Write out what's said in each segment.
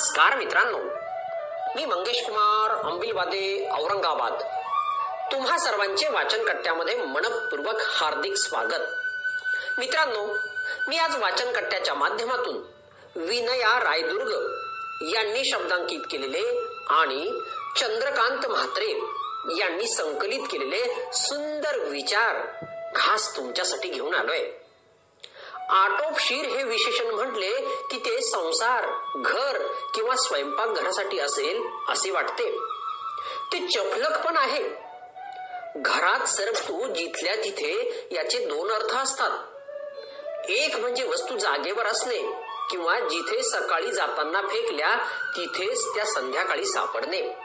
नमस्कार मित्रांनो. मी मंगेश कुमार अंबिलवादे औरंगाबाद. तुम्हा सर्वांचे वाचन कट्ट्यामध्ये मनपूर्वक हार्दिक स्वागत. मित्रांनो मी आज वाचन कट्ट्याच्या माध्यमातून विनया रायदुर्ग यांनी शब्दांकित केलेले आणि चंद्रकांत म्हात्रे यांनी संकलित केलेले सुंदर विचार खास तुमच्यासाठी घेऊन आलोय. आटोपशीर हे विशेषण म्हटले की ते संसार घर किंवा स्वयंपाक घरासाठी असेल असे वाटते. ते चपलक पण आहे. घरात सरकतो जिथल्या तिथे याचे दोन अर्थ असतात. एक म्हणजे वस्तू जागेवर असणे किंवा जिथे सकाळी जाताना फेकल्या तिथेच त्या संध्याकाळी सापडणे.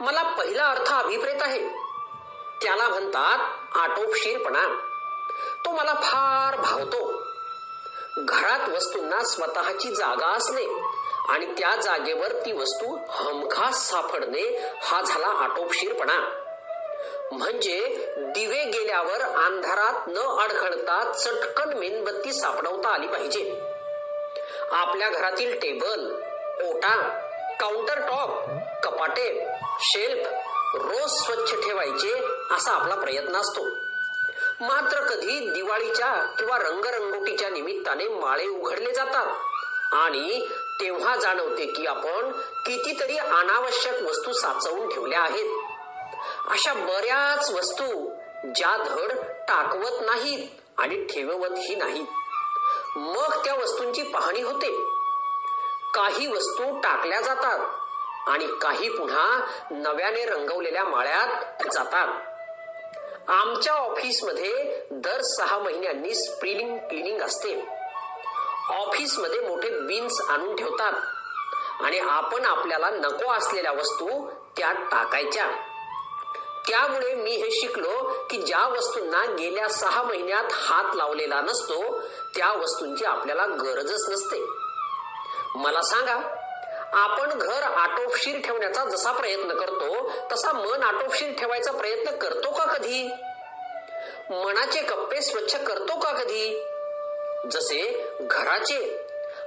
मला पहिला अर्थ अभिप्रेत आहे. त्याला म्हणतात आटोपशीरपणा. तो मला फार भावतो. घरात वस्तूंना स्वतःची जागा असणे आणि त्या जागेवर ती वस्तू हमखास सापडणे हा झाला आटोपशीरपणा. म्हणजे दिवे गेल्यावर अंधारात न अडखळता चटकन मेणबत्ती सापडवता आली पाहिजे. आपल्या घरातील टेबल ओटा काउंटर टॉप कपाटे शेल्फ रोज स्वच्छ ठेवायचे असा आपला प्रयत्न असतो. मात्र कधी दिवाळीच्या किंवा रंगरंगोटीच्या निमित्ताने माळे उघडले जातात. आणि तेव्हा जाणवते की आपण कितीतरी अनावश्यक वस्तू साचवून ठेवल्या आहेत. अशा बऱ्याच वस्तू ज्या धड टाकवत नाहीत आणि ठेवतही नाहीत. मग त्या वस्तूंची पाहणी होते. काही वस्तू टाकल्या जातात आणि काही पुन्हा नव्याने रंगवलेल्या माळ्यात जातात. आमच्या ऑफिसमध्ये दर सहा महिन्यांनी स्प्रिलिंग क्लिनिंग असते. ऑफिसमध्ये मोठे बिन्स आणून ठेवतात आणि आपण आपल्याला नको असलेल्या वस्तू त्यात टाकायच्या. त्यामुळे मी हे शिकलो की ज्या वस्तूंना गेल्या सहा महिन्यात हात लावलेला नसतो त्या वस्तूंची आपल्याला गरजच नसते. मला सांगा आपण घर आटोपशीर ठेवण्याचा जसा प्रयत्न करतो तसा मन आटोपशीर ठेवायचा प्रयत्न करतो का कधी? मनाचे कप्पे स्वच्छ करतो का कधी? जसे घराचे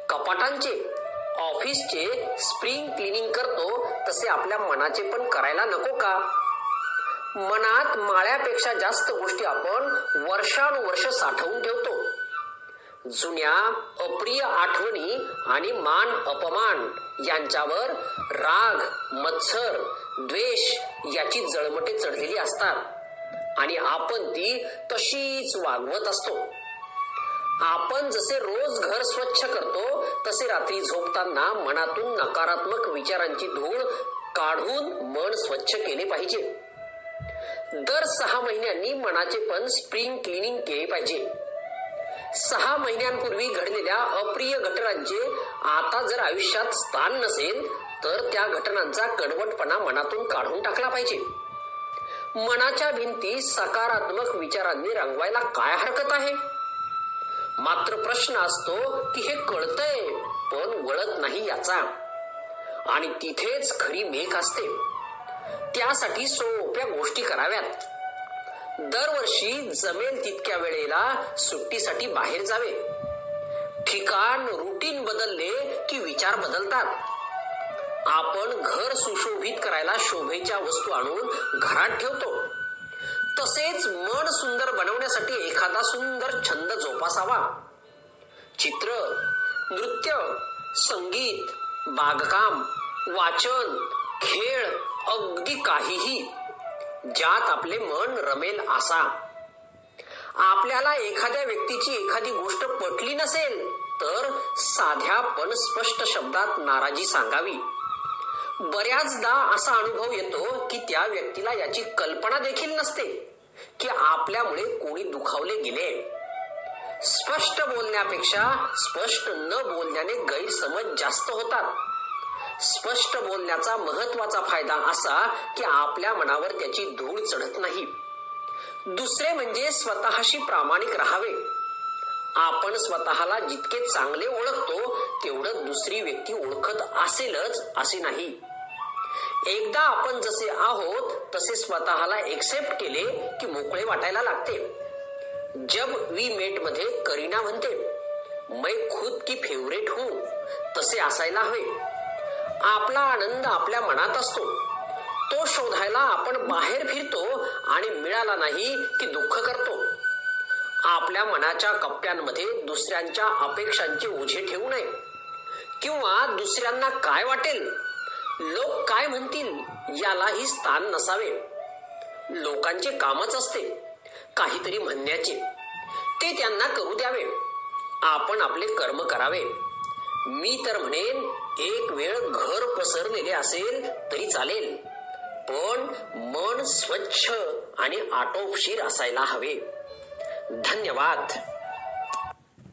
कपाटांचे ऑफिसचे स्प्रिंग क्लिनिंग करतो तसे आपल्या मनाचे पण करायला नको का? मनात माळ्यापेक्षा जास्त गोष्टी आपण वर्षानुवर्ष साठवून ठेवतो. जुन्या अप्रिय आठवणी आणि मान अपमान यांच्यावर राग मत्सर द्वेष याची जळमटे चढलेली असतात. आणि आपण ती तशीच वागवत असतो. आपण जसे रोज घर स्वच्छ करतो तसे रात्री झोपताना मनातून नकारात्मक विचारांची धूळ काढून मन स्वच्छ केले पाहिजे. दर सहा महिन्यांनी मनाचे पण स्प्रिंग क्लिनिंग केले पाहिजे. सहा महिन्यांपूर्वी घडलेल्या अप्रिय घटनांचे आता जर आयुष्यात स्थान नसेल तर त्या घटनांचा कडवटपणा मनातून काढून टाकला पाहिजे. मनाच्या भिंती सकारात्मक विचारांनी रंगवायला काय हरकत आहे? मात्र प्रश्न असतो की हे कळतंय पण वळत नाही याचा. आणि तिथेच खरी मेघ असते. त्यासाठी सोप्या गोष्टी कराव्यात. दरवर्षी जमेल तितक्या वेळेला सुट्टीसाठी बाहेर जावे. ठिकाण रुटीन बदलले की विचार बदलतात. आपण घर सुशोभित करायला शोभेच्या वस्तू आणून घरात ठेवतो. तसेच मन सुंदर बनवण्यासाठी एखादा सुंदर छंद जोपासावा. चित्र नृत्य संगीत बागकाम वाचन खेळ अगदी काहीही ज्यात आपले मन रमेल असा. आपल्याला एखाद्या व्यक्तीची एखादी गोष्ट पटली नसेल तर साध्या पण स्पष्ट शब्दात नाराजी सांगावी. बऱ्याचदा असा अनुभव येतो की त्या व्यक्तीला याची कल्पना देखील नसते की आपल्यामुळे कोणी दुखावले गेले. स्पष्ट बोलण्यापेक्षा स्पष्ट न बोलण्याने गैरसमज जास्त होतात. स्पष्ट बोलण्याचा महत्त्वाचा फायदा असा की आपल्या मनावर त्याची धूळ चढत नाही. दुसरे म्हणजे स्वतःशी प्रामाणिक राहावे. आपण स्वतःला जितके चांगले ओळखतो तेवढं दुसरी व्यक्ती ओळखत असेलच असे नाही. एकदा आपण जसे आहोत तसे स्वतःला एक्सेप्ट केले की मोकळे वाटायला लागते. जब वी मेटमध्ये करीना म्हणते मै खुद की फेवरेट हूं तसे असायला हवे. आपला आनंद आपल्या मनात असतो. तो शोधायला आपण बाहेर फिरतो आणि मिळाला नाही की दुःख करतो. आपल्या मनाच्या कप्प्यांमध्ये दुसऱ्यांच्या अपेक्षांचे ओझे ठेवू नये. किंवा दुसऱ्यांना काय वाटेल लोक काय म्हणतील यालाही स्थान नसावे. लोकांचे कामच असते काहीतरी म्हणण्याचे. ते त्यांना करू द्यावे. आपण आपले कर्म करावे. मी तर म्हणेन एक वेळ घर पसरलेले असेल तरी चालेल. पण मन स्वच्छ आणि आटोपशीर असायला हवे. धन्यवाद।